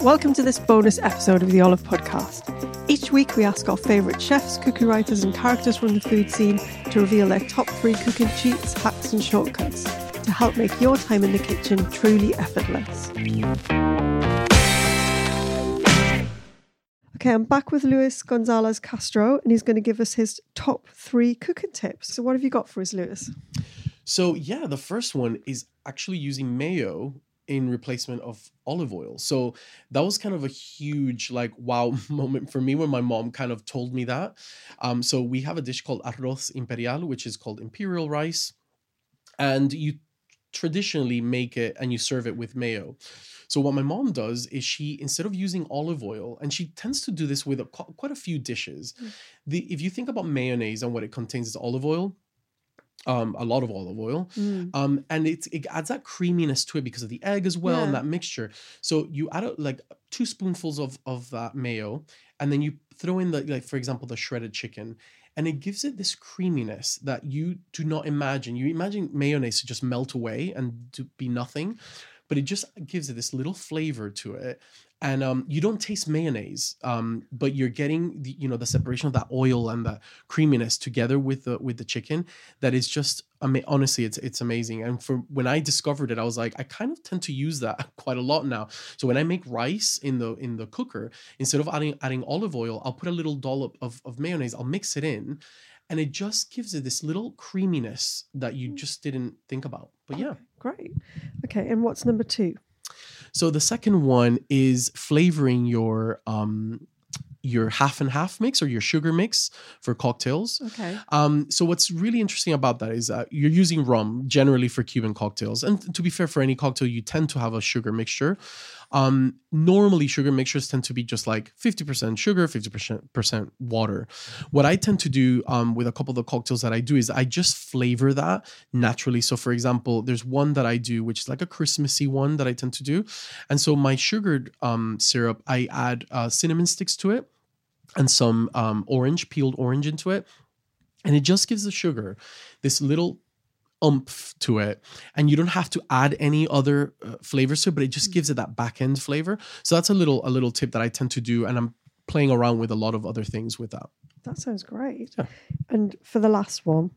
Welcome to this bonus episode of the Olive Podcast. Each week, we ask our favourite chefs, cookie writers, and characters from the food scene to reveal their top three cooking cheats, hacks, and shortcuts to help make your time in the kitchen truly effortless. Okay, I'm back with Luis Gonzalez Castro, and he's going to give us his top three cooking tips. So, what have you got for us, Luis? So, yeah, the first one is actually using mayo in replacement of olive oil. So, that was kind of a huge, like, wow moment for me when my mom kind of told me that. Um, so, we have a dish called arroz imperial, which is called imperial rice. And you traditionally make it and you serve it with mayo. So what my mom does is she instead of using olive oil and she tends to do this with a, quite a few dishes. Mm. The if you think about mayonnaise and what it contains is olive oil, um, a lot of olive oil, mm. um, and it it adds that creaminess to it because of the egg as well yeah. and that mixture. So you add a, like two spoonfuls of of that mayo, and then you throw in the like for example the shredded chicken, and it gives it this creaminess that you do not imagine. You imagine mayonnaise to just melt away and to be nothing, but it just gives it this little flavor to it and um, you don't taste mayonnaise, um, but you're getting the you know the separation of that oil and the creaminess together with the with the chicken. That is just ama- honestly, it's it's amazing. And for when I discovered it, I was like, I kind of tend to use that quite a lot now. So when I make rice in the in the cooker, instead of adding adding olive oil, I'll put a little dollop of of mayonnaise. I'll mix it in, and it just gives it this little creaminess that you mm. just didn't think about. But yeah. Great. Okay, and what's number two? So the second one is flavoring your um your half and half mix or your sugar mix for cocktails. Okay. Um, so what's really interesting about that is that you're using rum generally for Cuban cocktails, and to be fair, for any cocktail, you tend to have a sugar mixture. Um, normally, sugar mixtures tend to be just like 50% sugar, 50% water. What I tend to do um, with a couple of the cocktails that I do is I just flavor that naturally. So, for example, there's one that I do, which is like a Christmassy one that I tend to do. And so, my sugared um, syrup, I add uh, cinnamon sticks to it and some um, orange, peeled orange into it. And it just gives the sugar this little umph to it. And you don't have to add any other uh, flavors to it but it just mm. gives it that back end flavor. So that's a little a little tip that i tend to do and i'm playing around with a lot of other things with that. That sounds great. Yeah. and for the last one?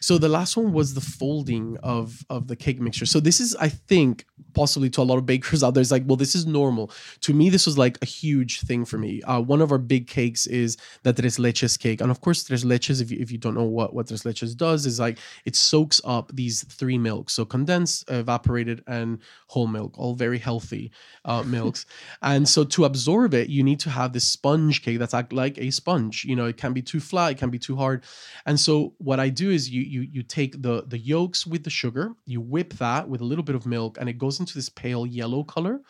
So the last one was the folding of of the cake mixture. So this is i think possibly to a lot of bakers out there is like, well, this is normal. To me, this was like a huge thing for me. Uh, one of our big cakes is the tres leches cake, and of course, tres leches. If you, if you don't know what what tres leches does, is like it soaks up these three milks, so condensed, evaporated, and whole milk, all very healthy uh, milks. and so to absorb it, you need to have this sponge cake that's act like a sponge. You know, it can be too flat, it can be too hard. And so what I do is you you you take the the yolks with the sugar, you whip that with a little bit of milk, and it goes into this pale yellow color.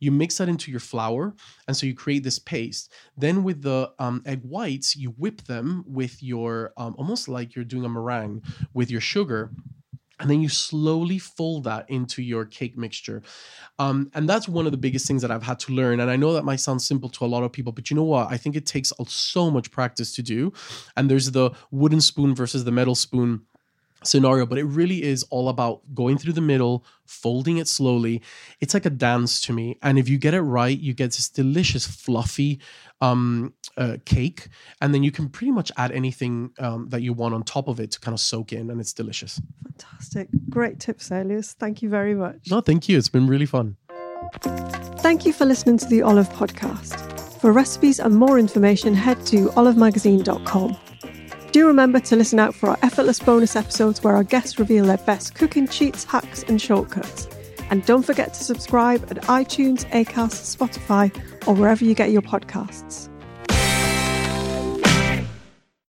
You mix that into your flour, and so you create this paste. Then with the um, egg whites, you whip them with your um, almost like you're doing a meringue with your sugar and then you slowly fold that into your cake mixture um, and that's one of the biggest things that i've had to learn and i know that might sound simple to a lot of people but you know what i think it takes so much practice to do and there's the wooden spoon versus the metal spoon scenario, but it really is all about going through the middle, folding it slowly. It's like a dance to me. And if you get it right, you get this delicious, fluffy um, uh, cake. And then you can pretty much add anything um, that you want on top of it to kind of soak in, and it's delicious. Fantastic. Great tips, Luis. Thank you very much. No, thank you. It's been really fun. Thank you for listening to the Olive Podcast. For recipes and more information, head to olivemagazine.com. Do remember to listen out for our effortless bonus episodes where our guests reveal their best cooking cheats, hacks, and shortcuts. And don't forget to subscribe at iTunes, Acast, Spotify, or wherever you get your podcasts.